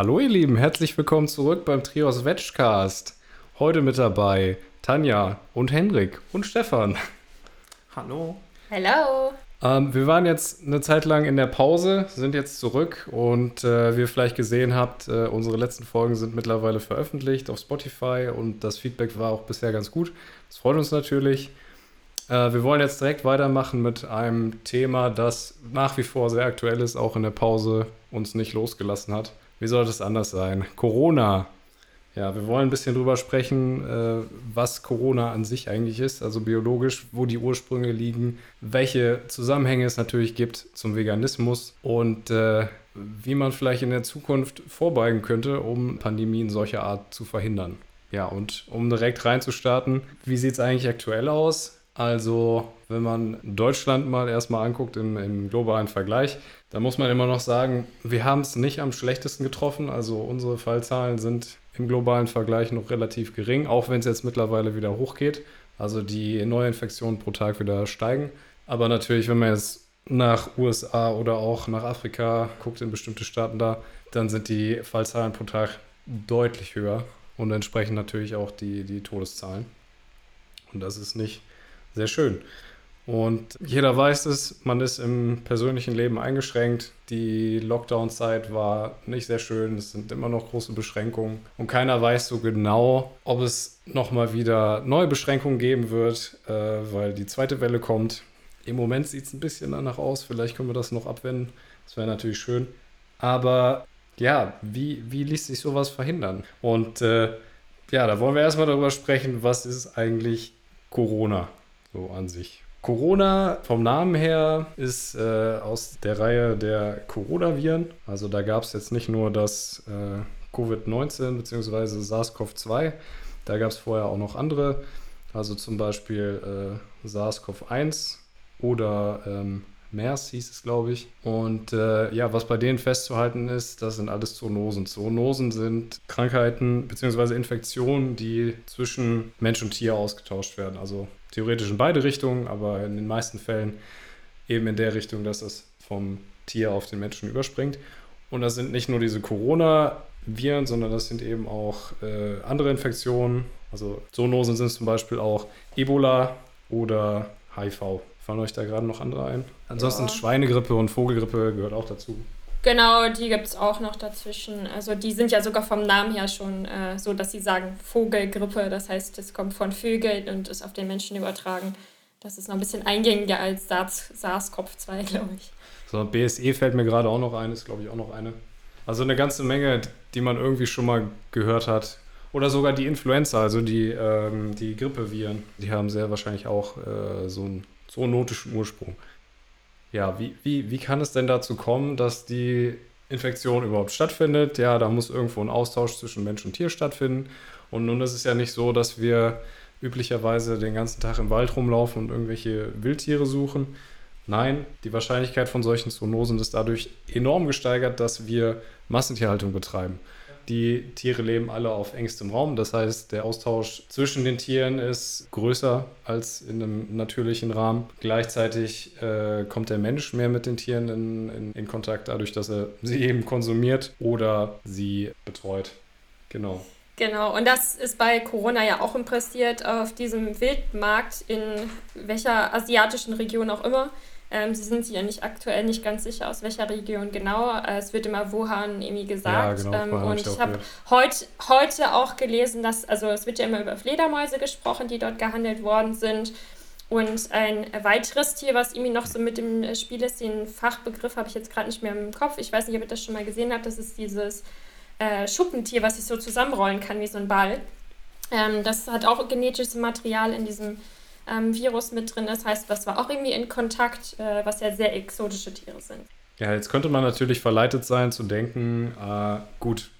Hallo ihr Lieben, herzlich willkommen zurück beim Trios Wedgecast. Heute mit dabei Tanja und Henrik und Stefan. Hallo. Hallo. Ähm, wir waren jetzt eine Zeit lang in der Pause, sind jetzt zurück und äh, wie ihr vielleicht gesehen habt, äh, unsere letzten Folgen sind mittlerweile veröffentlicht auf Spotify und das Feedback war auch bisher ganz gut. Das freut uns natürlich. Äh, wir wollen jetzt direkt weitermachen mit einem Thema, das nach wie vor sehr aktuell ist, auch in der Pause uns nicht losgelassen hat. Wie soll das anders sein? Corona. Ja, wir wollen ein bisschen drüber sprechen, äh, was Corona an sich eigentlich ist, also biologisch, wo die Ursprünge liegen, welche Zusammenhänge es natürlich gibt zum Veganismus und äh, wie man vielleicht in der Zukunft vorbeugen könnte, um Pandemien solcher Art zu verhindern. Ja, und um direkt reinzustarten, wie sieht es eigentlich aktuell aus? Also, wenn man Deutschland mal erstmal anguckt im, im globalen Vergleich, dann muss man immer noch sagen, wir haben es nicht am schlechtesten getroffen. Also unsere Fallzahlen sind im globalen Vergleich noch relativ gering, auch wenn es jetzt mittlerweile wieder hochgeht. Also die Neuinfektionen pro Tag wieder steigen. Aber natürlich, wenn man jetzt nach USA oder auch nach Afrika guckt, in bestimmte Staaten da, dann sind die Fallzahlen pro Tag deutlich höher und entsprechend natürlich auch die, die Todeszahlen. Und das ist nicht sehr schön. Und jeder weiß es, man ist im persönlichen Leben eingeschränkt. Die Lockdown-Zeit war nicht sehr schön. Es sind immer noch große Beschränkungen. Und keiner weiß so genau, ob es nochmal wieder neue Beschränkungen geben wird, äh, weil die zweite Welle kommt. Im Moment sieht es ein bisschen danach aus. Vielleicht können wir das noch abwenden. Das wäre natürlich schön. Aber ja, wie, wie ließ sich sowas verhindern? Und äh, ja, da wollen wir erstmal darüber sprechen, was ist eigentlich Corona so an sich. Corona vom Namen her ist äh, aus der Reihe der Coronaviren. Also da gab es jetzt nicht nur das äh, Covid-19 bzw. SARS-CoV-2, da gab es vorher auch noch andere, also zum Beispiel äh, SARS-CoV-1 oder ähm, MERS hieß es, glaube ich. Und äh, ja, was bei denen festzuhalten ist, das sind alles Zoonosen. Zoonosen sind Krankheiten bzw. Infektionen, die zwischen Mensch und Tier ausgetauscht werden. Also theoretisch in beide Richtungen, aber in den meisten Fällen eben in der Richtung, dass es vom Tier auf den Menschen überspringt. Und das sind nicht nur diese Corona-Viren, sondern das sind eben auch äh, andere Infektionen. Also Zoonosen sind zum Beispiel auch Ebola oder HIV. Fallen euch da gerade noch andere ein? Ansonsten ja. Schweinegrippe und Vogelgrippe gehört auch dazu. Genau, die gibt es auch noch dazwischen. Also die sind ja sogar vom Namen her schon äh, so, dass sie sagen Vogelgrippe. Das heißt, es kommt von Vögeln und ist auf den Menschen übertragen. Das ist noch ein bisschen eingängiger als SARS-CoV-2, glaube ich. So, BSE fällt mir gerade auch noch ein, ist glaube ich auch noch eine. Also eine ganze Menge, die man irgendwie schon mal gehört hat. Oder sogar die Influenza, also die, ähm, die Grippeviren. Die haben sehr wahrscheinlich auch äh, so einen zoonotischen Ursprung. Ja, wie, wie, wie kann es denn dazu kommen, dass die Infektion überhaupt stattfindet? Ja, da muss irgendwo ein Austausch zwischen Mensch und Tier stattfinden. Und nun ist es ja nicht so, dass wir üblicherweise den ganzen Tag im Wald rumlaufen und irgendwelche Wildtiere suchen. Nein, die Wahrscheinlichkeit von solchen Zoonosen ist dadurch enorm gesteigert, dass wir Massentierhaltung betreiben. Die Tiere leben alle auf engstem Raum. Das heißt, der Austausch zwischen den Tieren ist größer als in einem natürlichen Rahmen. Gleichzeitig äh, kommt der Mensch mehr mit den Tieren in, in, in Kontakt, dadurch, dass er sie eben konsumiert oder sie betreut. Genau. Genau, und das ist bei Corona ja auch impressiert auf diesem Wildmarkt in welcher asiatischen Region auch immer. Ähm, sie sind sich ja nicht aktuell nicht ganz sicher, aus welcher Region genau. Äh, es wird immer Wuhan irgendwie gesagt. Ja, genau, ähm, und ich, habe heut, heute auch gelesen, dass, also es wird ja immer über Fledermäuse gesprochen, die dort gehandelt worden sind. Und ein weiteres Tier, was irgendwie noch so mit dem Spiel ist, den Fachbegriff habe ich jetzt gerade nicht mehr im Kopf. Ich weiß nicht, ob ihr das schon mal gesehen habt. Das ist dieses äh, Schuppentier, was sich so zusammenrollen kann wie so ein Ball. Ähm, das hat auch genetisches Material in diesem ähm, Virus mit drin ist. Heißt, das war auch irgendwie in Kontakt, äh, was ja sehr exotische Tiere sind. Ja, jetzt könnte man natürlich verleitet sein zu denken, äh, gut,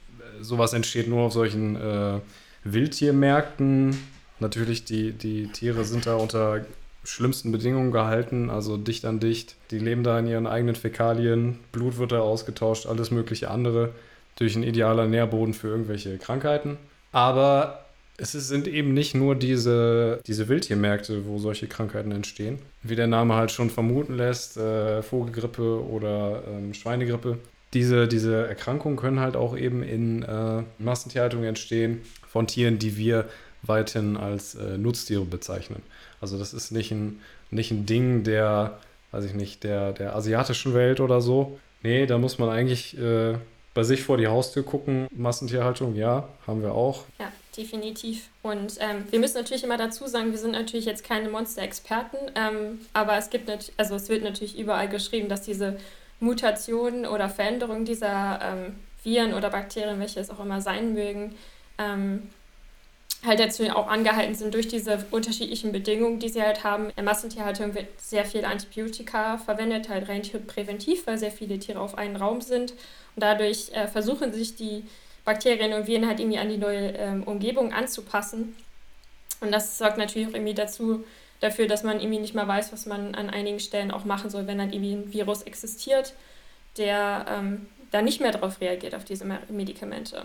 sowas entsteht nur auf solchen äh, Wildtiermärkten. Natürlich, die, die Tiere sind da unter schlimmsten Bedingungen gehalten, also dicht an dicht. Die leben da in ihren eigenen Fäkalien, Blut wird da ausgetauscht, alles mögliche andere. Natürlich ein idealer Nährboden für irgendwelche Krankheiten. Aber es sind eben nicht nur diese, diese Wildtiermärkte, wo solche Krankheiten entstehen. Wie der Name halt schon vermuten lässt, äh, Vogelgrippe oder ähm, Schweinegrippe. diese, diese Erkrankungen können halt auch eben in äh, Massentierhaltung entstehen von Tieren, die wir weithin als äh, Nutztiere bezeichnen. Also das ist nicht ein, nicht ein Ding der, weiß ich nicht, der, der asiatischen Welt oder so. Nee, da muss man eigentlich äh, bei sich vor die Haustür gucken. Massentierhaltung, ja, haben wir auch. Ja, definitiv. Und ähm, wir müssen natürlich immer dazu sagen, wir sind natürlich jetzt keine Monster-Experten, ähm, aber es gibt natürlich, also es wird natürlich überall geschrieben, dass diese Mutationen oder Veränderungen dieser ähm, Viren oder Bakterien, welche es auch immer sein mögen, ähm, halt dazu auch angehalten sind durch diese unterschiedlichen Bedingungen, die sie halt haben. In Massentierhaltung wird sehr viel Antibiotika verwendet, halt rein präventiv, weil sehr viele Tiere auf einen Raum sind. Und dadurch äh, versuchen sich die Bakterien und Viren halt irgendwie an die neue ähm, Umgebung anzupassen. Und das sorgt natürlich auch irgendwie dazu, dafür, dass man irgendwie nicht mal weiß, was man an einigen Stellen auch machen soll, wenn dann irgendwie ein Virus existiert, der ähm, da nicht mehr darauf reagiert, auf diese Medikamente.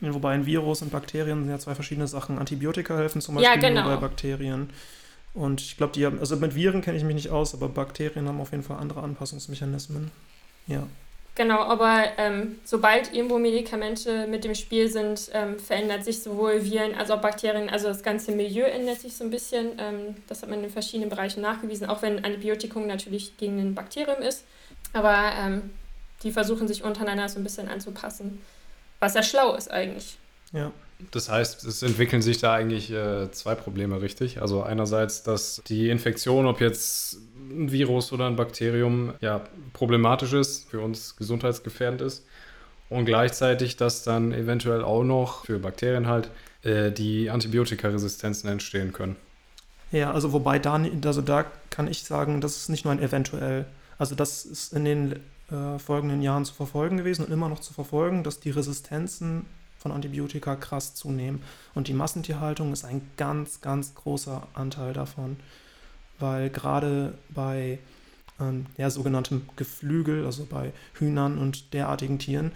Ja, wobei ein Virus und Bakterien sind ja zwei verschiedene Sachen. Antibiotika helfen zum Beispiel ja, genau. nur bei Bakterien. Und ich glaube, die haben, also mit Viren kenne ich mich nicht aus, aber Bakterien haben auf jeden Fall andere Anpassungsmechanismen. Ja. Genau, aber ähm, sobald irgendwo Medikamente mit dem Spiel sind, ähm, verändert sich sowohl Viren als auch Bakterien, also das ganze Milieu ändert sich so ein bisschen. Ähm, das hat man in verschiedenen Bereichen nachgewiesen, auch wenn Antibiotikum natürlich gegen ein Bakterium ist. Aber ähm, die versuchen sich untereinander so ein bisschen anzupassen, was ja schlau ist eigentlich. Ja. Das heißt, es entwickeln sich da eigentlich äh, zwei Probleme, richtig? Also einerseits, dass die Infektion, ob jetzt ein Virus oder ein Bakterium, ja, problematisch ist, für uns gesundheitsgefährdend ist. Und gleichzeitig, dass dann eventuell auch noch für Bakterien halt äh, die Antibiotikaresistenzen entstehen können. Ja, also wobei da, also da kann ich sagen, das ist nicht nur ein eventuell. Also das ist in den äh, folgenden Jahren zu verfolgen gewesen und immer noch zu verfolgen, dass die Resistenzen von Antibiotika krass zunehmen. Und die Massentierhaltung ist ein ganz, ganz großer Anteil davon, weil gerade bei ähm, ja, sogenanntem Geflügel, also bei Hühnern und derartigen Tieren,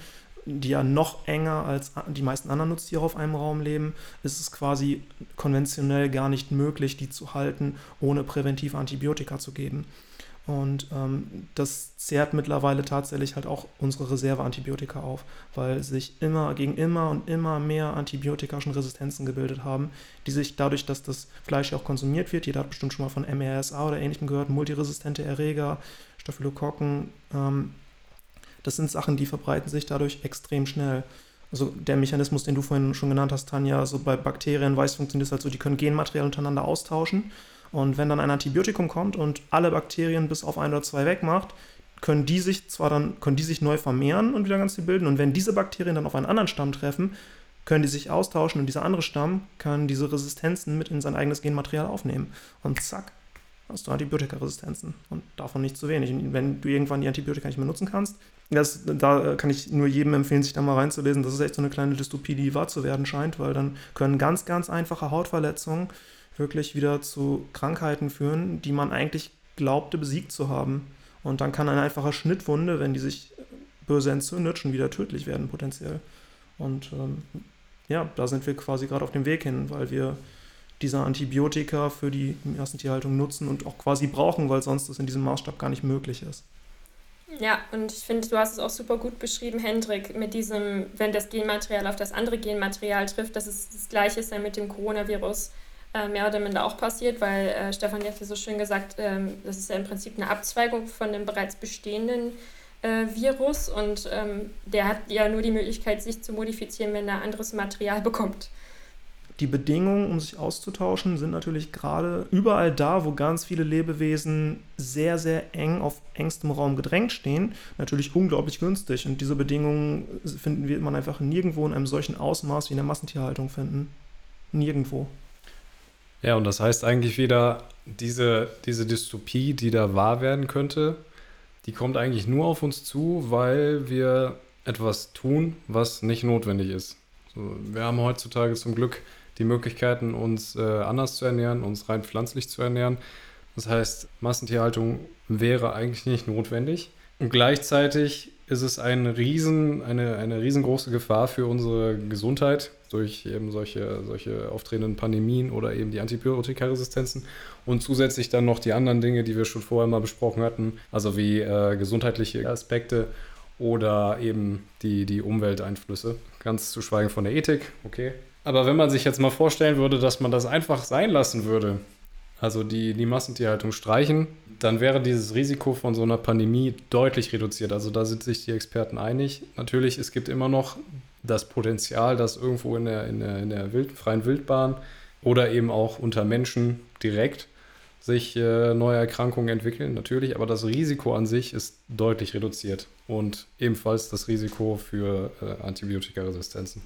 die ja noch enger als die meisten anderen Nutztiere auf einem Raum leben, ist es quasi konventionell gar nicht möglich, die zu halten, ohne präventive Antibiotika zu geben. Und ähm, das zehrt mittlerweile tatsächlich halt auch unsere Reserveantibiotika auf, weil sich immer gegen immer und immer mehr Antibiotika schon Resistenzen gebildet haben, die sich dadurch, dass das Fleisch ja auch konsumiert wird, jeder hat bestimmt schon mal von MRSA oder ähnlichem gehört, multiresistente Erreger, Staphylokokken, ähm, das sind Sachen, die verbreiten sich dadurch extrem schnell. Also der Mechanismus, den du vorhin schon genannt hast, Tanja, also bei Bakterien weiß, funktioniert es halt so, die können Genmaterial untereinander austauschen und wenn dann ein Antibiotikum kommt und alle Bakterien bis auf ein oder zwei wegmacht, können die sich zwar dann, können die sich neu vermehren und wieder ganz viel bilden. Und wenn diese Bakterien dann auf einen anderen Stamm treffen, können die sich austauschen und dieser andere Stamm kann diese Resistenzen mit in sein eigenes Genmaterial aufnehmen. Und zack, hast du Antibiotikaresistenzen und davon nicht zu wenig. Und wenn du irgendwann die Antibiotika nicht mehr nutzen kannst, das, da kann ich nur jedem empfehlen, sich da mal reinzulesen. Das ist echt so eine kleine Dystopie, die wahr zu werden scheint, weil dann können ganz, ganz einfache Hautverletzungen wirklich wieder zu Krankheiten führen, die man eigentlich glaubte besiegt zu haben. Und dann kann eine einfache Schnittwunde, wenn die sich böse entzündet, schon wieder tödlich werden potenziell. Und ähm, ja, da sind wir quasi gerade auf dem Weg hin, weil wir diese Antibiotika für die Massentierhaltung nutzen und auch quasi brauchen, weil sonst das in diesem Maßstab gar nicht möglich ist. Ja, und ich finde, du hast es auch super gut beschrieben, Hendrik, mit diesem, wenn das Genmaterial auf das andere Genmaterial trifft, dass es das gleiche ist dann mit dem Coronavirus äh, mehr oder minder auch passiert, weil äh, Stefan hat ja so schön gesagt, ähm, das ist ja im Prinzip eine Abzweigung von dem bereits bestehenden äh, Virus und ähm, der hat ja nur die Möglichkeit, sich zu modifizieren, wenn er anderes Material bekommt. Die Bedingungen, um sich auszutauschen, sind natürlich gerade überall da, wo ganz viele Lebewesen sehr, sehr eng auf engstem Raum gedrängt stehen, natürlich unglaublich günstig. Und diese Bedingungen finden wir man einfach nirgendwo in einem solchen Ausmaß wie in der Massentierhaltung finden. Nirgendwo. Ja, und das heißt eigentlich wieder, diese, diese Dystopie, die da wahr werden könnte, die kommt eigentlich nur auf uns zu, weil wir etwas tun, was nicht notwendig ist. So, wir haben heutzutage zum Glück die Möglichkeiten, uns äh, anders zu ernähren, uns rein pflanzlich zu ernähren. Das heißt, Massentierhaltung wäre eigentlich nicht notwendig. Und gleichzeitig ist es ein riesen, eine, eine riesengroße Gefahr für unsere Gesundheit durch eben solche, solche auftretenden Pandemien oder eben die Antibiotikaresistenzen und zusätzlich dann noch die anderen Dinge, die wir schon vorher mal besprochen hatten, also wie äh, gesundheitliche Aspekte oder eben die, die Umwelteinflüsse. Ganz zu schweigen von der Ethik, okay. Aber wenn man sich jetzt mal vorstellen würde, dass man das einfach sein lassen würde, also die, die Massentierhaltung streichen, dann wäre dieses Risiko von so einer Pandemie deutlich reduziert. Also da sind sich die Experten einig. Natürlich, es gibt immer noch das Potenzial, dass irgendwo in der, in der, in der Wild, freien Wildbahn oder eben auch unter Menschen direkt sich äh, neue Erkrankungen entwickeln, natürlich, aber das Risiko an sich ist deutlich reduziert und ebenfalls das Risiko für äh, Antibiotikaresistenzen.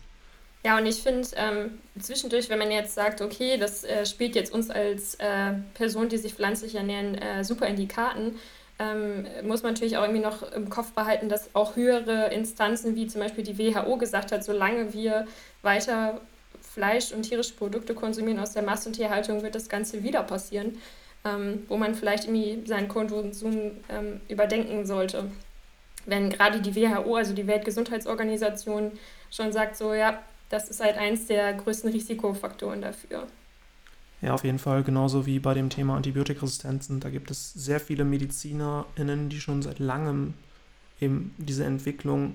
Ja, und ich finde ähm, zwischendurch, wenn man jetzt sagt, okay, das äh, spielt jetzt uns als äh, Person, die sich pflanzlich ernähren, äh, super in die Karten, ähm, muss man natürlich auch irgendwie noch im Kopf behalten, dass auch höhere Instanzen wie zum Beispiel die WHO gesagt hat, solange wir weiter Fleisch und tierische Produkte konsumieren aus der Massentierhaltung, wird das Ganze wieder passieren ähm, wo man vielleicht irgendwie seinen Konsum ähm, überdenken sollte. Wenn gerade die WHO, also die Weltgesundheitsorganisation, schon sagt, so ja, das ist halt eins der größten Risikofaktoren dafür. Ja, auf jeden Fall, genauso wie bei dem Thema Antibiotikresistenzen. Da gibt es sehr viele MedizinerInnen, die schon seit langem eben diese Entwicklung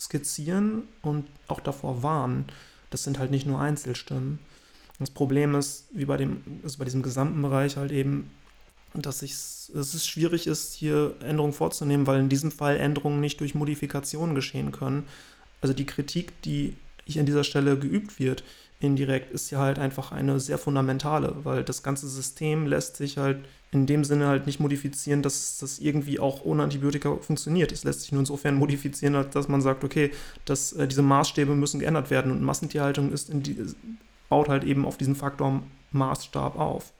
skizzieren und auch davor warnen. Das sind halt nicht nur Einzelstimmen. Das Problem ist, wie bei, dem, also bei diesem gesamten Bereich halt eben, dass, dass es schwierig ist, hier Änderungen vorzunehmen, weil in diesem Fall Änderungen nicht durch Modifikationen geschehen können. Also die Kritik, die hier an dieser Stelle geübt wird, indirekt, ist ja halt einfach eine sehr fundamentale, weil das ganze System lässt sich halt in dem Sinne halt nicht modifizieren, dass das irgendwie auch ohne Antibiotika funktioniert. Es lässt sich nur insofern modifizieren, dass man sagt, okay, dass äh, diese Maßstäbe müssen geändert werden und Massentierhaltung ist die, baut halt eben auf diesen Faktor Maßstab auf.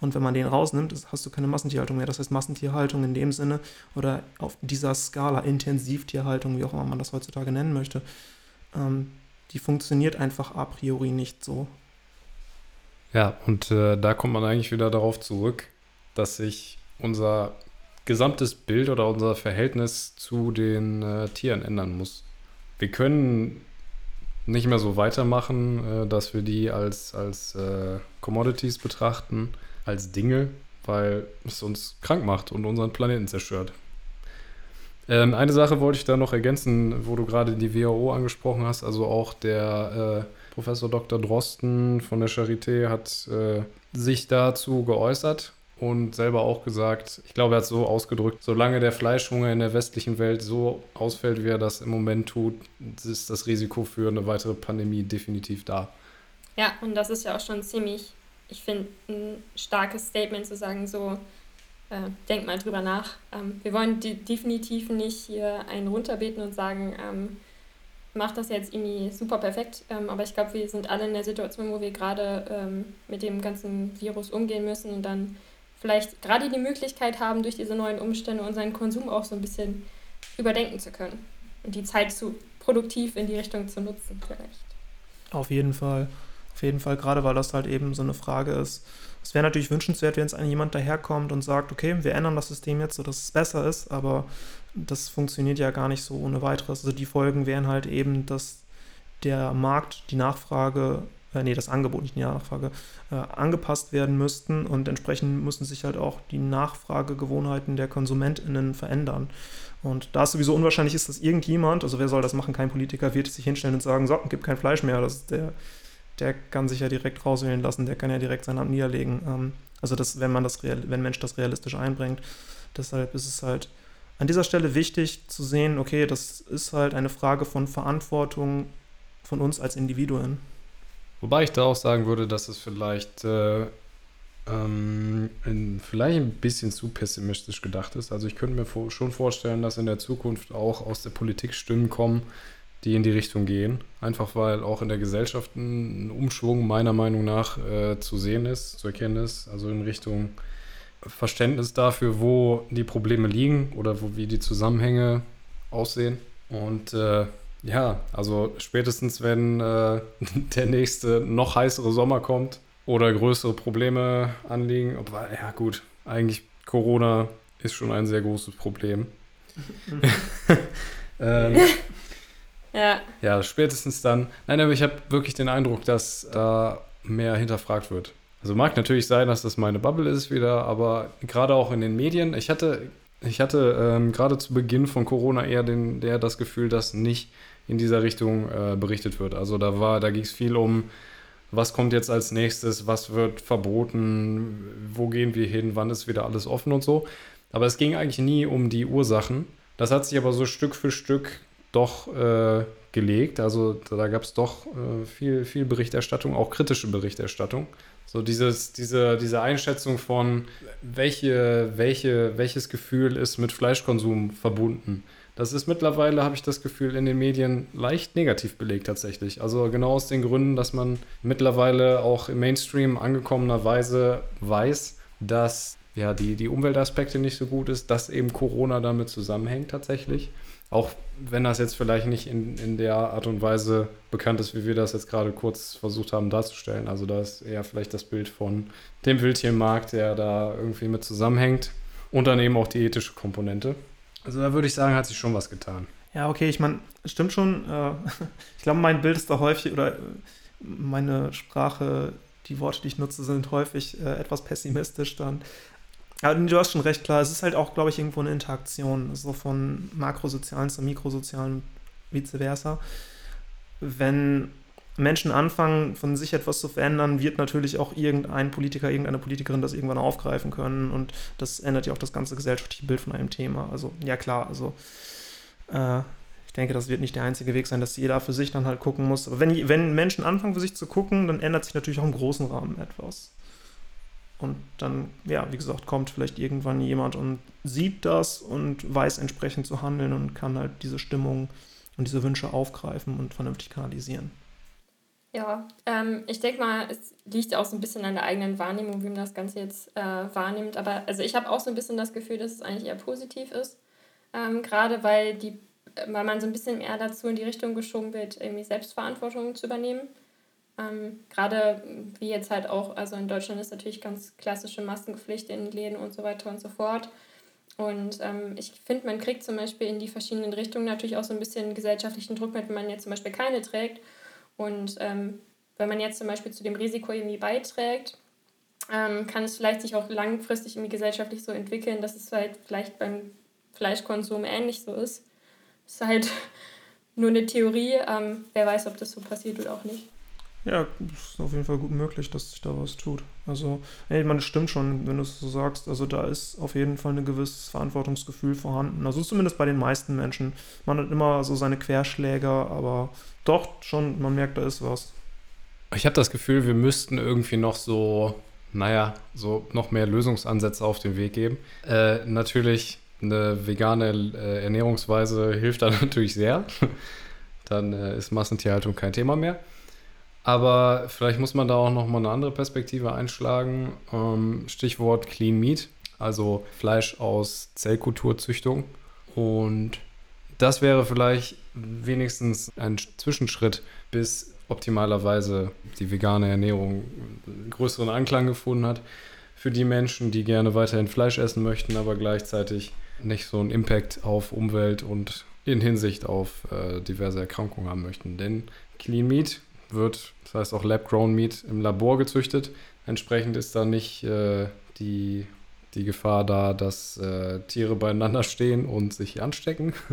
Und wenn man den rausnimmt, hast du keine Massentierhaltung mehr. Das heißt, Massentierhaltung in dem Sinne oder auf dieser Skala Intensivtierhaltung, wie auch immer man das heutzutage nennen möchte, ähm, die funktioniert einfach a priori nicht so. Ja, und äh, da kommt man eigentlich wieder darauf zurück, dass sich unser gesamtes Bild oder unser Verhältnis zu den äh, Tieren ändern muss. Wir können nicht mehr so weitermachen, äh, dass wir die als, als äh, Commodities betrachten, als Dinge, weil es uns krank macht und unseren Planeten zerstört. Ähm, eine Sache wollte ich da noch ergänzen, wo du gerade die WHO angesprochen hast. Also auch der äh, Professor Dr. Drosten von der Charité hat äh, sich dazu geäußert und selber auch gesagt, ich glaube, er hat es so ausgedrückt, solange der Fleischhunger in der westlichen Welt so ausfällt, wie er das im Moment tut, ist das Risiko für eine weitere Pandemie definitiv da. Ja, und das ist ja auch schon ziemlich, ich finde, ein starkes Statement zu sagen, so, äh, denk mal drüber nach. Ähm, wir wollen definitiv nicht hier einen runterbeten und sagen, ähm, mach das jetzt irgendwie super perfekt. Ähm, aber ich glaube, wir sind alle in der Situation, wo wir gerade ähm, mit dem ganzen Virus umgehen müssen und dann vielleicht gerade die Möglichkeit haben, durch diese neuen Umstände unseren Konsum auch so ein bisschen überdenken zu können und die Zeit zu produktiv in die Richtung zu nutzen vielleicht. Auf jeden Fall. Auf jeden Fall, gerade weil das halt eben so eine Frage ist. Es wäre natürlich wünschenswert, wenn jetzt jemand daherkommt und sagt, okay, wir ändern das System jetzt, sodass es besser ist, aber das funktioniert ja gar nicht so ohne weiteres. Also die Folgen wären halt eben, dass der Markt die Nachfrage äh, nee, das Angebot, nicht die Nachfrage, äh, angepasst werden müssten und entsprechend müssen sich halt auch die Nachfragegewohnheiten der KonsumentInnen verändern. Und da es sowieso unwahrscheinlich ist, dass irgendjemand, also wer soll das machen, kein Politiker, wird sich hinstellen und sagen, so, gibt kein Fleisch mehr, das der, der kann sich ja direkt rauswählen lassen, der kann ja direkt sein Amt niederlegen. Ähm, also das, wenn man das, wenn Mensch das realistisch einbringt. Deshalb ist es halt an dieser Stelle wichtig zu sehen, okay, das ist halt eine Frage von Verantwortung von uns als Individuen. Wobei ich da auch sagen würde, dass es vielleicht, äh, ähm, in, vielleicht ein bisschen zu pessimistisch gedacht ist. Also ich könnte mir vor, schon vorstellen, dass in der Zukunft auch aus der Politik Stimmen kommen, die in die Richtung gehen. Einfach weil auch in der Gesellschaft ein Umschwung meiner Meinung nach äh, zu sehen ist, zu erkennen ist. Also in Richtung Verständnis dafür, wo die Probleme liegen oder wo, wie die Zusammenhänge aussehen. Und äh, ja, also spätestens, wenn äh, der nächste noch heißere Sommer kommt oder größere Probleme anliegen, obwohl, ja gut, eigentlich Corona ist schon ein sehr großes Problem. ähm, ja. Ja, spätestens dann. Nein, aber ich habe wirklich den Eindruck, dass da mehr hinterfragt wird. Also mag natürlich sein, dass das meine Bubble ist wieder, aber gerade auch in den Medien. Ich hatte Ich hatte ähm, gerade zu Beginn von Corona eher den, der das Gefühl, dass nicht in dieser Richtung äh, berichtet wird. Also da war, da ging es viel um, was kommt jetzt als nächstes, was wird verboten, wo gehen wir hin, wann ist wieder alles offen und so. Aber es ging eigentlich nie um die Ursachen. Das hat sich aber so Stück für Stück doch äh, gelegt. Also da gab es doch äh, viel, viel Berichterstattung, auch kritische Berichterstattung. So dieses, diese, diese Einschätzung von, welche, welche, welches Gefühl ist mit Fleischkonsum verbunden. Das ist mittlerweile, habe ich das Gefühl, in den Medien leicht negativ belegt tatsächlich. Also genau aus den Gründen, dass man mittlerweile auch im Mainstream angekommenerweise weiß, dass ja, die, die Umweltaspekte nicht so gut ist, dass eben Corona damit zusammenhängt tatsächlich. Auch wenn das jetzt vielleicht nicht in, in der Art und Weise bekannt ist, wie wir das jetzt gerade kurz versucht haben darzustellen. Also da ist eher vielleicht das Bild von dem Wildtiermarkt, der da irgendwie mit zusammenhängt. Und dann eben auch die ethische Komponente. Also da würde ich sagen, hat sich schon was getan. Ja, okay, ich meine, stimmt schon. Äh, ich glaube, mein Bild ist da häufig, oder meine Sprache, die Worte, die ich nutze, sind häufig äh, etwas pessimistisch dann. Aber du hast schon recht klar, es ist halt auch, glaube ich, irgendwo eine Interaktion, so von makrosozialen zu mikrosozialen, vice versa. Wenn Menschen anfangen, von sich etwas zu verändern, wird natürlich auch irgendein Politiker, irgendeine Politikerin das irgendwann aufgreifen können und das ändert ja auch das ganze gesellschaftliche Bild von einem Thema. Also, ja klar, also äh, ich denke, das wird nicht der einzige Weg sein, dass jeder für sich dann halt gucken muss. Aber wenn, wenn Menschen anfangen, für sich zu gucken, dann ändert sich natürlich auch im großen Rahmen etwas. Und dann, ja, wie gesagt, kommt vielleicht irgendwann jemand und sieht das und weiß entsprechend zu handeln und kann halt diese Stimmung und diese Wünsche aufgreifen und vernünftig kanalisieren. Ja, ähm, ich denke mal, es liegt auch so ein bisschen an der eigenen Wahrnehmung, wie man das Ganze jetzt äh, wahrnimmt. Aber also ich habe auch so ein bisschen das Gefühl, dass es eigentlich eher positiv ist. Ähm, Gerade weil weil man so ein bisschen mehr dazu in die Richtung geschoben wird, irgendwie Selbstverantwortung zu übernehmen. Ähm, Gerade wie jetzt halt auch, also in Deutschland ist natürlich ganz klassische Maskenpflicht in Läden und so weiter und so fort. Und ähm, ich finde, man kriegt zum Beispiel in die verschiedenen Richtungen natürlich auch so ein bisschen gesellschaftlichen Druck mit, wenn man jetzt zum Beispiel keine trägt. Und ähm, wenn man jetzt zum Beispiel zu dem Risiko irgendwie beiträgt, ähm, kann es vielleicht sich auch langfristig irgendwie gesellschaftlich so entwickeln, dass es halt vielleicht beim Fleischkonsum ähnlich so ist. Das ist halt nur eine Theorie. Ähm, wer weiß, ob das so passiert oder auch nicht. Ja, ist auf jeden Fall gut möglich, dass sich da was tut. Also, ey, man stimmt schon, wenn du es so sagst. Also, da ist auf jeden Fall ein gewisses Verantwortungsgefühl vorhanden. Also, zumindest bei den meisten Menschen. Man hat immer so seine Querschläger, aber doch schon, man merkt, da ist was. Ich habe das Gefühl, wir müssten irgendwie noch so, naja, so noch mehr Lösungsansätze auf den Weg geben. Äh, natürlich, eine vegane äh, Ernährungsweise hilft da natürlich sehr. Dann äh, ist Massentierhaltung kein Thema mehr. Aber vielleicht muss man da auch nochmal eine andere Perspektive einschlagen. Ähm, Stichwort Clean Meat, also Fleisch aus Zellkulturzüchtung. Und das wäre vielleicht wenigstens ein Zwischenschritt, bis optimalerweise die vegane Ernährung größeren Anklang gefunden hat für die Menschen, die gerne weiterhin Fleisch essen möchten, aber gleichzeitig nicht so einen Impact auf Umwelt und in Hinsicht auf äh, diverse Erkrankungen haben möchten. Denn Clean Meat wird, das heißt auch Lab-Grown Meat, im Labor gezüchtet. Entsprechend ist da nicht äh, die, die Gefahr da, dass äh, Tiere beieinander stehen und sich anstecken.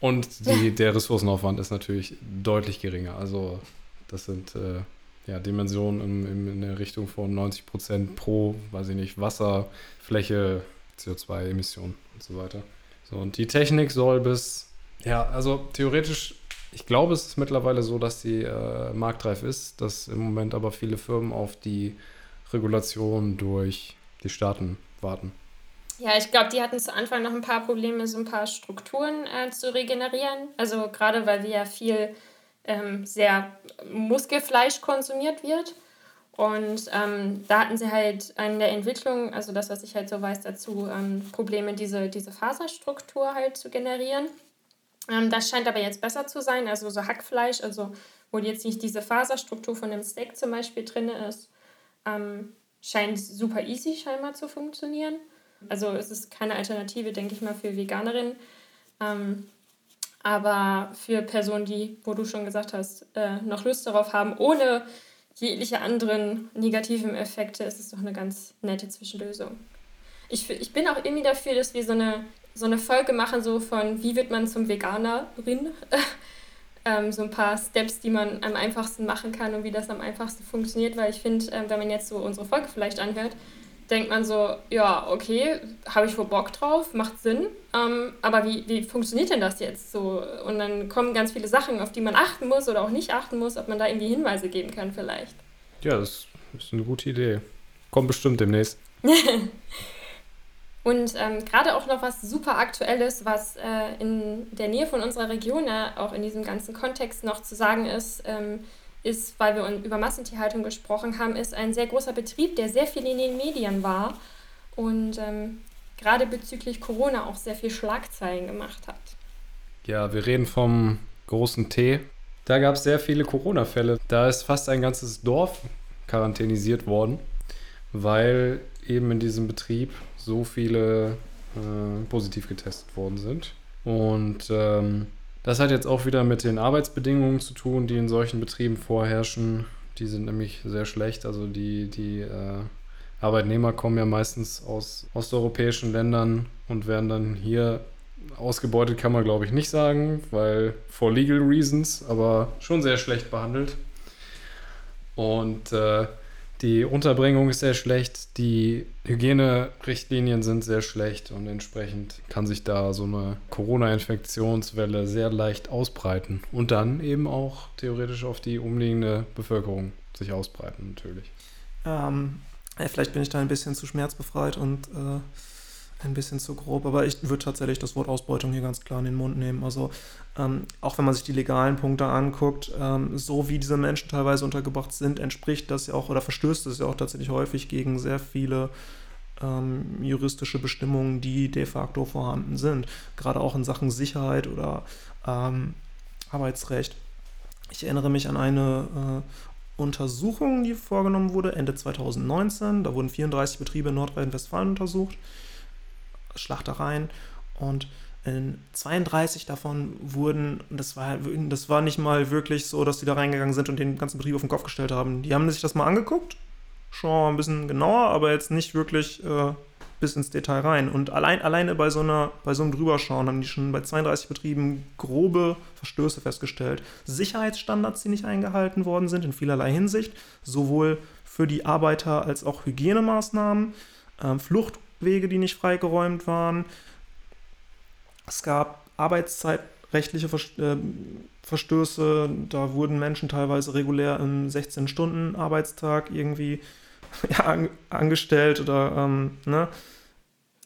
Und die, der Ressourcenaufwand ist natürlich deutlich geringer. Also das sind äh, ja, Dimensionen in, in, in, der Richtung von 90 Prozent pro, weiß ich nicht, Wasserfläche, CO2-Emissionen und so weiter. So, und die Technik soll bis, ja, also theoretisch ich glaube, es ist mittlerweile so, dass sie äh, marktreif ist, dass im Moment aber viele Firmen auf die Regulation durch die Staaten warten. Ja, ich glaube, die hatten zu Anfang noch ein paar Probleme, so ein paar Strukturen äh, zu regenerieren. Also gerade weil wir ja viel ähm, sehr Muskelfleisch konsumiert wird. Und ähm, da hatten sie halt an der Entwicklung, also das, was ich halt so weiß dazu, ähm, Probleme, diese, diese Faserstruktur halt zu generieren. Ähm, das scheint aber jetzt besser zu sein. Also so Hackfleisch, also wo jetzt nicht diese Faserstruktur von einem Steak zum Beispiel drin ist, ähm, scheint super easy scheinbar zu funktionieren. Also es ist keine Alternative, denke ich mal, für Veganerinnen. Ähm, aber für Personen, die, wo du schon gesagt hast, äh, noch Lust darauf haben, ohne jegliche anderen negativen Effekte, ist es doch eine ganz nette Zwischenlösung. Ich, ich bin auch irgendwie dafür, dass wir so eine, so eine Folge machen, so von wie wird man zum Veganerin. ähm, so ein paar Steps, die man am einfachsten machen kann und wie das am einfachsten funktioniert, weil ich finde, ähm, wenn man jetzt so unsere Folge vielleicht anhört, denkt man so, ja, okay, habe ich wohl Bock drauf, macht Sinn, ähm, aber wie, wie funktioniert denn das jetzt so? Und dann kommen ganz viele Sachen, auf die man achten muss oder auch nicht achten muss, ob man da irgendwie Hinweise geben kann vielleicht. Ja, das ist eine gute Idee. Kommt bestimmt demnächst. Und ähm, gerade auch noch was super Aktuelles, was äh, in der Nähe von unserer Region, ja, auch in diesem ganzen Kontext noch zu sagen ist, ähm, ist, weil wir über Massentierhaltung gesprochen haben, ist ein sehr großer Betrieb, der sehr viel in den Medien war und ähm, gerade bezüglich Corona auch sehr viel Schlagzeilen gemacht hat. Ja, wir reden vom großen T. Da gab es sehr viele Corona-Fälle. Da ist fast ein ganzes Dorf quarantänisiert worden, weil eben in diesem Betrieb so viele äh, positiv getestet worden sind. Und ähm, das hat jetzt auch wieder mit den Arbeitsbedingungen zu tun, die in solchen Betrieben vorherrschen. Die sind nämlich sehr schlecht. Also die, die äh, Arbeitnehmer kommen ja meistens aus osteuropäischen Ländern und werden dann hier ausgebeutet, kann man glaube ich nicht sagen, weil for legal reasons, aber schon sehr schlecht behandelt. Und äh, die Unterbringung ist sehr schlecht, die Hygienerichtlinien sind sehr schlecht und entsprechend kann sich da so eine Corona-Infektionswelle sehr leicht ausbreiten und dann eben auch theoretisch auf die umliegende Bevölkerung sich ausbreiten natürlich. Ähm, vielleicht bin ich da ein bisschen zu schmerzbefreit und äh ein bisschen zu grob, aber ich würde tatsächlich das Wort Ausbeutung hier ganz klar in den Mund nehmen. Also ähm, auch wenn man sich die legalen Punkte anguckt, ähm, so wie diese Menschen teilweise untergebracht sind, entspricht das ja auch oder verstößt es ja auch tatsächlich häufig gegen sehr viele ähm, juristische Bestimmungen, die de facto vorhanden sind. Gerade auch in Sachen Sicherheit oder ähm, Arbeitsrecht. Ich erinnere mich an eine äh, Untersuchung, die vorgenommen wurde Ende 2019. Da wurden 34 Betriebe in Nordrhein-Westfalen untersucht. Schlachtereien und in 32 davon wurden, das war, das war nicht mal wirklich so, dass die da reingegangen sind und den ganzen Betrieb auf den Kopf gestellt haben. Die haben sich das mal angeguckt, schon ein bisschen genauer, aber jetzt nicht wirklich äh, bis ins Detail rein. Und allein, alleine bei so, einer, bei so einem Drüberschauen haben die schon bei 32 Betrieben grobe Verstöße festgestellt. Sicherheitsstandards, die nicht eingehalten worden sind, in vielerlei Hinsicht, sowohl für die Arbeiter als auch Hygienemaßnahmen, äh, Flucht Wege, die nicht freigeräumt waren. Es gab arbeitszeitrechtliche äh, Verstöße, da wurden Menschen teilweise regulär im 16-Stunden-Arbeitstag irgendwie ja, angestellt oder ähm, ne?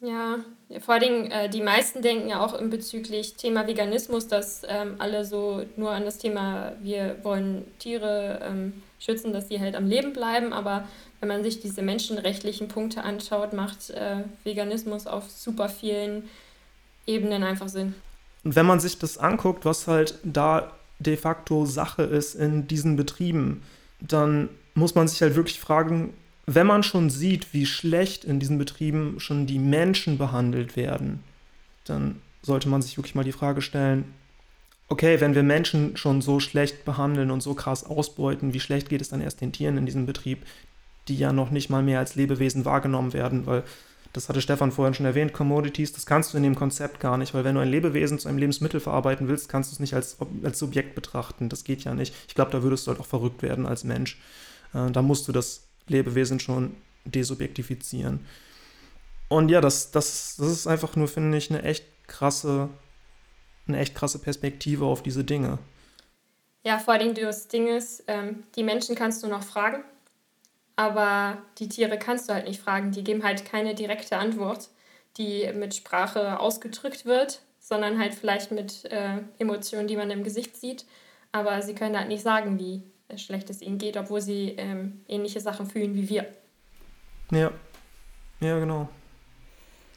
Ja, vor allen Dingen, äh, die meisten denken ja auch im bezüglich Thema Veganismus, dass ähm, alle so nur an das Thema, wir wollen Tiere ähm, schützen, dass sie halt am Leben bleiben, aber wenn man sich diese menschenrechtlichen Punkte anschaut, macht äh, Veganismus auf super vielen Ebenen einfach Sinn. Und wenn man sich das anguckt, was halt da de facto Sache ist in diesen Betrieben, dann muss man sich halt wirklich fragen, wenn man schon sieht, wie schlecht in diesen Betrieben schon die Menschen behandelt werden, dann sollte man sich wirklich mal die Frage stellen, okay, wenn wir Menschen schon so schlecht behandeln und so krass ausbeuten, wie schlecht geht es dann erst den Tieren in diesem Betrieb, die ja noch nicht mal mehr als Lebewesen wahrgenommen werden, weil das hatte Stefan vorhin schon erwähnt, Commodities, das kannst du in dem Konzept gar nicht, weil wenn du ein Lebewesen zu einem Lebensmittel verarbeiten willst, kannst du es nicht als, als Subjekt betrachten. Das geht ja nicht. Ich glaube, da würdest du halt auch verrückt werden als Mensch. Äh, da musst du das Lebewesen schon desubjektifizieren. Und ja, das, das, das ist einfach nur, finde ich, eine echt krasse, eine echt krasse Perspektive auf diese Dinge. Ja, vor allem das Ding ist, ähm, die Menschen kannst du noch fragen, aber die Tiere kannst du halt nicht fragen. Die geben halt keine direkte Antwort, die mit Sprache ausgedrückt wird, sondern halt vielleicht mit äh, Emotionen, die man im Gesicht sieht. Aber sie können halt nicht sagen, wie schlecht es ihnen geht, obwohl sie ähm, ähnliche Sachen fühlen wie wir. Ja, ja, genau.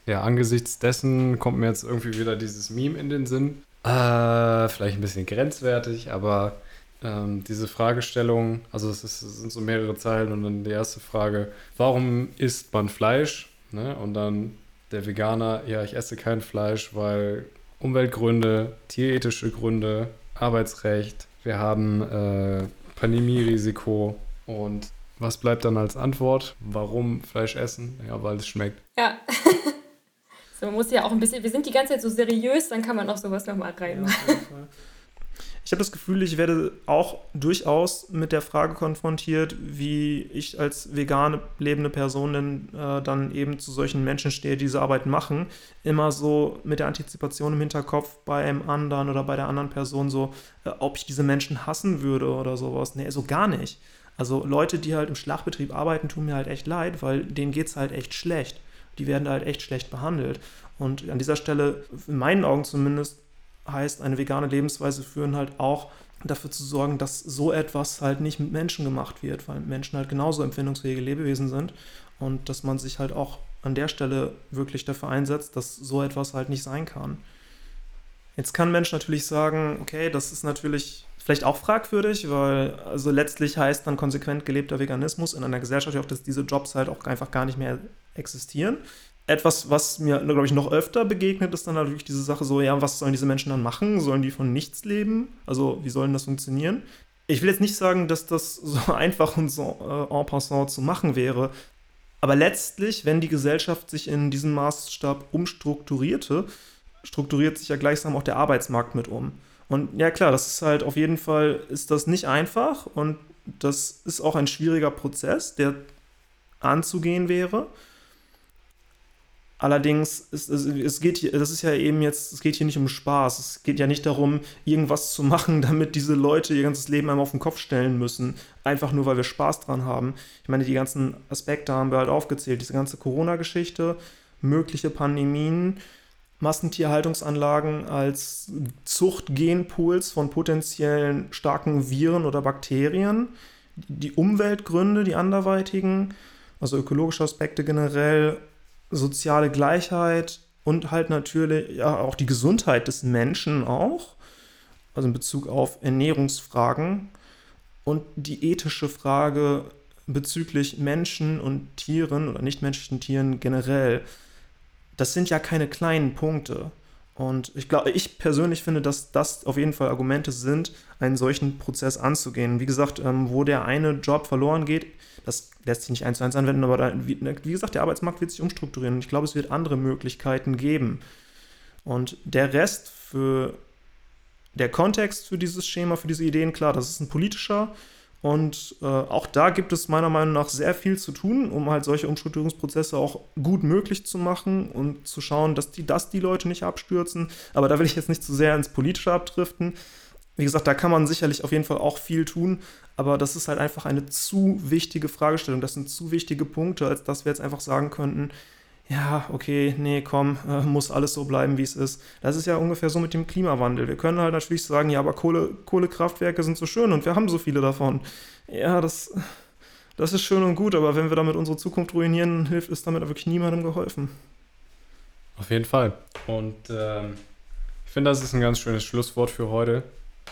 Ja, angesichts dessen kommt mir jetzt irgendwie wieder dieses Meme in den Sinn. Äh, vielleicht ein bisschen grenzwertig, aber ähm, diese Fragestellung, also es, ist, es, sind so mehrere Zeilen und dann die erste Frage, warum isst man Fleisch? Ne? Und dann der Veganer, ja, ich esse kein Fleisch, weil Umweltgründe, tierethische Gründe, Arbeitsrecht, wir haben äh, Pandemierisiko und Was bleibt dann als Antwort? Warum Fleisch essen? Ja, weil es schmeckt. Ja. so, man muss ja auch ein bisschen, wir sind die ganze Zeit so seriös, dann kann man auch sowas nochmal reinmachen. Ja, ich habe das Gefühl, ich werde auch durchaus mit der Frage konfrontiert, wie ich als vegane lebende Person denn, äh, dann eben zu solchen Menschen stehe, die diese Arbeit machen. Immer so mit der Antizipation im Hinterkopf bei einem anderen oder bei der anderen Person so, äh, ob ich diese Menschen hassen würde oder sowas. Nee, so gar nicht. Also Leute, die halt im Schlachtbetrieb arbeiten, tun mir halt echt leid, weil denen geht es halt echt schlecht. Die werden halt echt schlecht behandelt. Und an dieser Stelle, in meinen Augen zumindest, heißt eine vegane Lebensweise führen halt auch dafür zu sorgen, dass so etwas halt nicht mit Menschen gemacht wird, weil Menschen halt genauso empfindungsfähige Lebewesen sind und dass man sich halt auch an der Stelle wirklich dafür einsetzt, dass so etwas halt nicht sein kann. Jetzt kann ein Mensch natürlich sagen, okay, das ist natürlich vielleicht auch fragwürdig, weil also letztlich heißt dann konsequent gelebter Veganismus in einer Gesellschaft auch, dass diese Jobs halt auch einfach gar nicht mehr existieren etwas, was mir, glaube ich, noch öfter begegnet, ist dann natürlich diese Sache so, ja, was sollen diese Menschen dann machen? Sollen die von nichts leben? Also, wie sollen das funktionieren? Ich will jetzt nicht sagen, dass das so einfach und so äh, en passant zu machen wäre, aber letztlich, wenn die Gesellschaft sich in diesem Maßstab umstrukturierte, strukturiert sich ja gleichsam auch der Arbeitsmarkt mit um. Und ja klar, das ist halt auf jeden Fall, ist das nicht einfach und das ist auch ein schwieriger Prozess, der anzugehen wäre. Allerdings, ist, es, es geht hier, das ist ja eben jetzt, es geht hier nicht um Spaß. Es geht ja nicht darum, irgendwas zu machen, damit diese Leute ihr ganzes Leben einmal auf den Kopf stellen müssen. Einfach nur, weil wir Spaß dran haben. Ich meine, die ganzen Aspekte haben wir halt aufgezählt. Diese ganze Corona-Geschichte, mögliche Pandemien, Massentierhaltungsanlagen als Zuchtgenpools von potenziellen starken Viren oder Bakterien, die Umweltgründe, die anderweitigen, also ökologische Aspekte generell soziale Gleichheit und halt natürlich ja auch die Gesundheit des Menschen auch, also in Bezug auf Ernährungsfragen und die ethische Frage bezüglich Menschen und Tieren oder nichtmenschlichen Tieren generell. Das sind ja keine kleinen Punkte. Und ich glaube, ich persönlich finde, dass das auf jeden Fall Argumente sind, einen solchen Prozess anzugehen. Wie gesagt, ähm, wo der eine Job verloren geht, das lässt sich nicht eins zu eins anwenden, aber da, wie, ne, wie, gesagt, der Arbeitsmarkt wird sich umstrukturieren ich glaube, es wird andere Möglichkeiten geben. Und der Rest für der Kontext für dieses Schema, für diese Ideen, klar, das ist ein politischer. Und äh, auch da gibt es meiner Meinung nach sehr viel zu tun, um halt solche Umstrukturierungsprozesse auch gut möglich zu machen und zu schauen, dass die, dass die Leute nicht abstürzen. Aber da will ich jetzt nicht zu sehr ins Politische abdriften. Wie gesagt, da kann man sicherlich auf jeden Fall auch viel tun, aber das ist halt einfach eine zu wichtige Fragestellung. Das sind zu wichtige Punkte, als dass wir jetzt einfach sagen könnten, ja, okay, nee, komm, äh, muss alles so bleiben, wie es ist. Das ist ja ungefähr so mit dem Klimawandel. Wir können halt natürlich sagen, ja, aber Kohle, Kohlekraftwerke sind so schön und wir haben so viele davon. Ja, das, das ist schön und gut, aber wenn wir damit unsere Zukunft ruinieren, hilft es damit wirklich niemandem geholfen. Auf jeden Fall. Und ähm, ich finde, das ist ein ganz schönes Schlusswort für heute.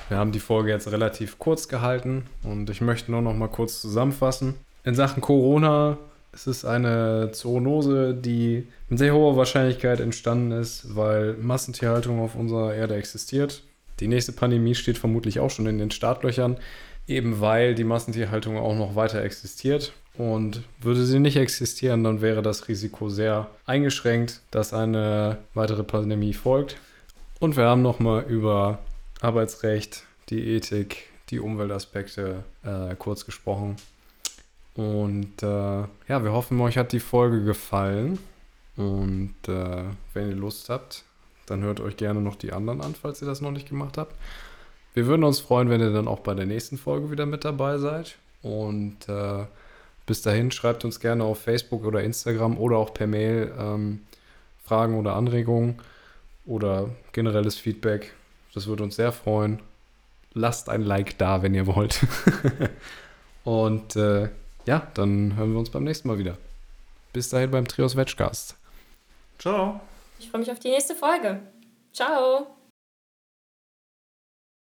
Wir haben die Folge jetzt relativ kurz gehalten und ich möchte nur noch mal kurz zusammenfassen. In Sachen Corona ist es eine Zoonose, die mit sehr hoher Wahrscheinlichkeit entstanden ist, weil Massentierhaltung auf unserer Erde existiert. Die nächste Pandemie steht vermutlich auch schon in den Startlöchern, eben weil die Massentierhaltung auch noch weiter existiert. Und würde sie nicht existieren, dann wäre das Risiko sehr eingeschränkt, dass eine weitere Pandemie folgt. Und wir haben nochmal über Arbeitsrecht, die Ethik, die Umweltaspekte äh, kurz gesprochen. Und äh, ja, wir hoffen, euch hat die Folge gefallen. Und äh, wenn ihr Lust habt, dann hört euch gerne noch die anderen an, falls ihr das noch nicht gemacht habt. Wir würden uns freuen, wenn ihr dann auch bei der nächsten Folge wieder mit dabei seid. Und äh, bis dahin schreibt uns gerne auf Facebook oder Instagram oder auch per Mail ähm, Fragen oder Anregungen oder generelles Feedback. Das würde uns sehr freuen. Lasst ein Like da, wenn ihr wollt. Und äh, ja, dann hören wir uns beim nächsten Mal wieder. Bis dahin beim Trios Wedgecast. Ciao. Ich freue mich auf die nächste Folge. Ciao.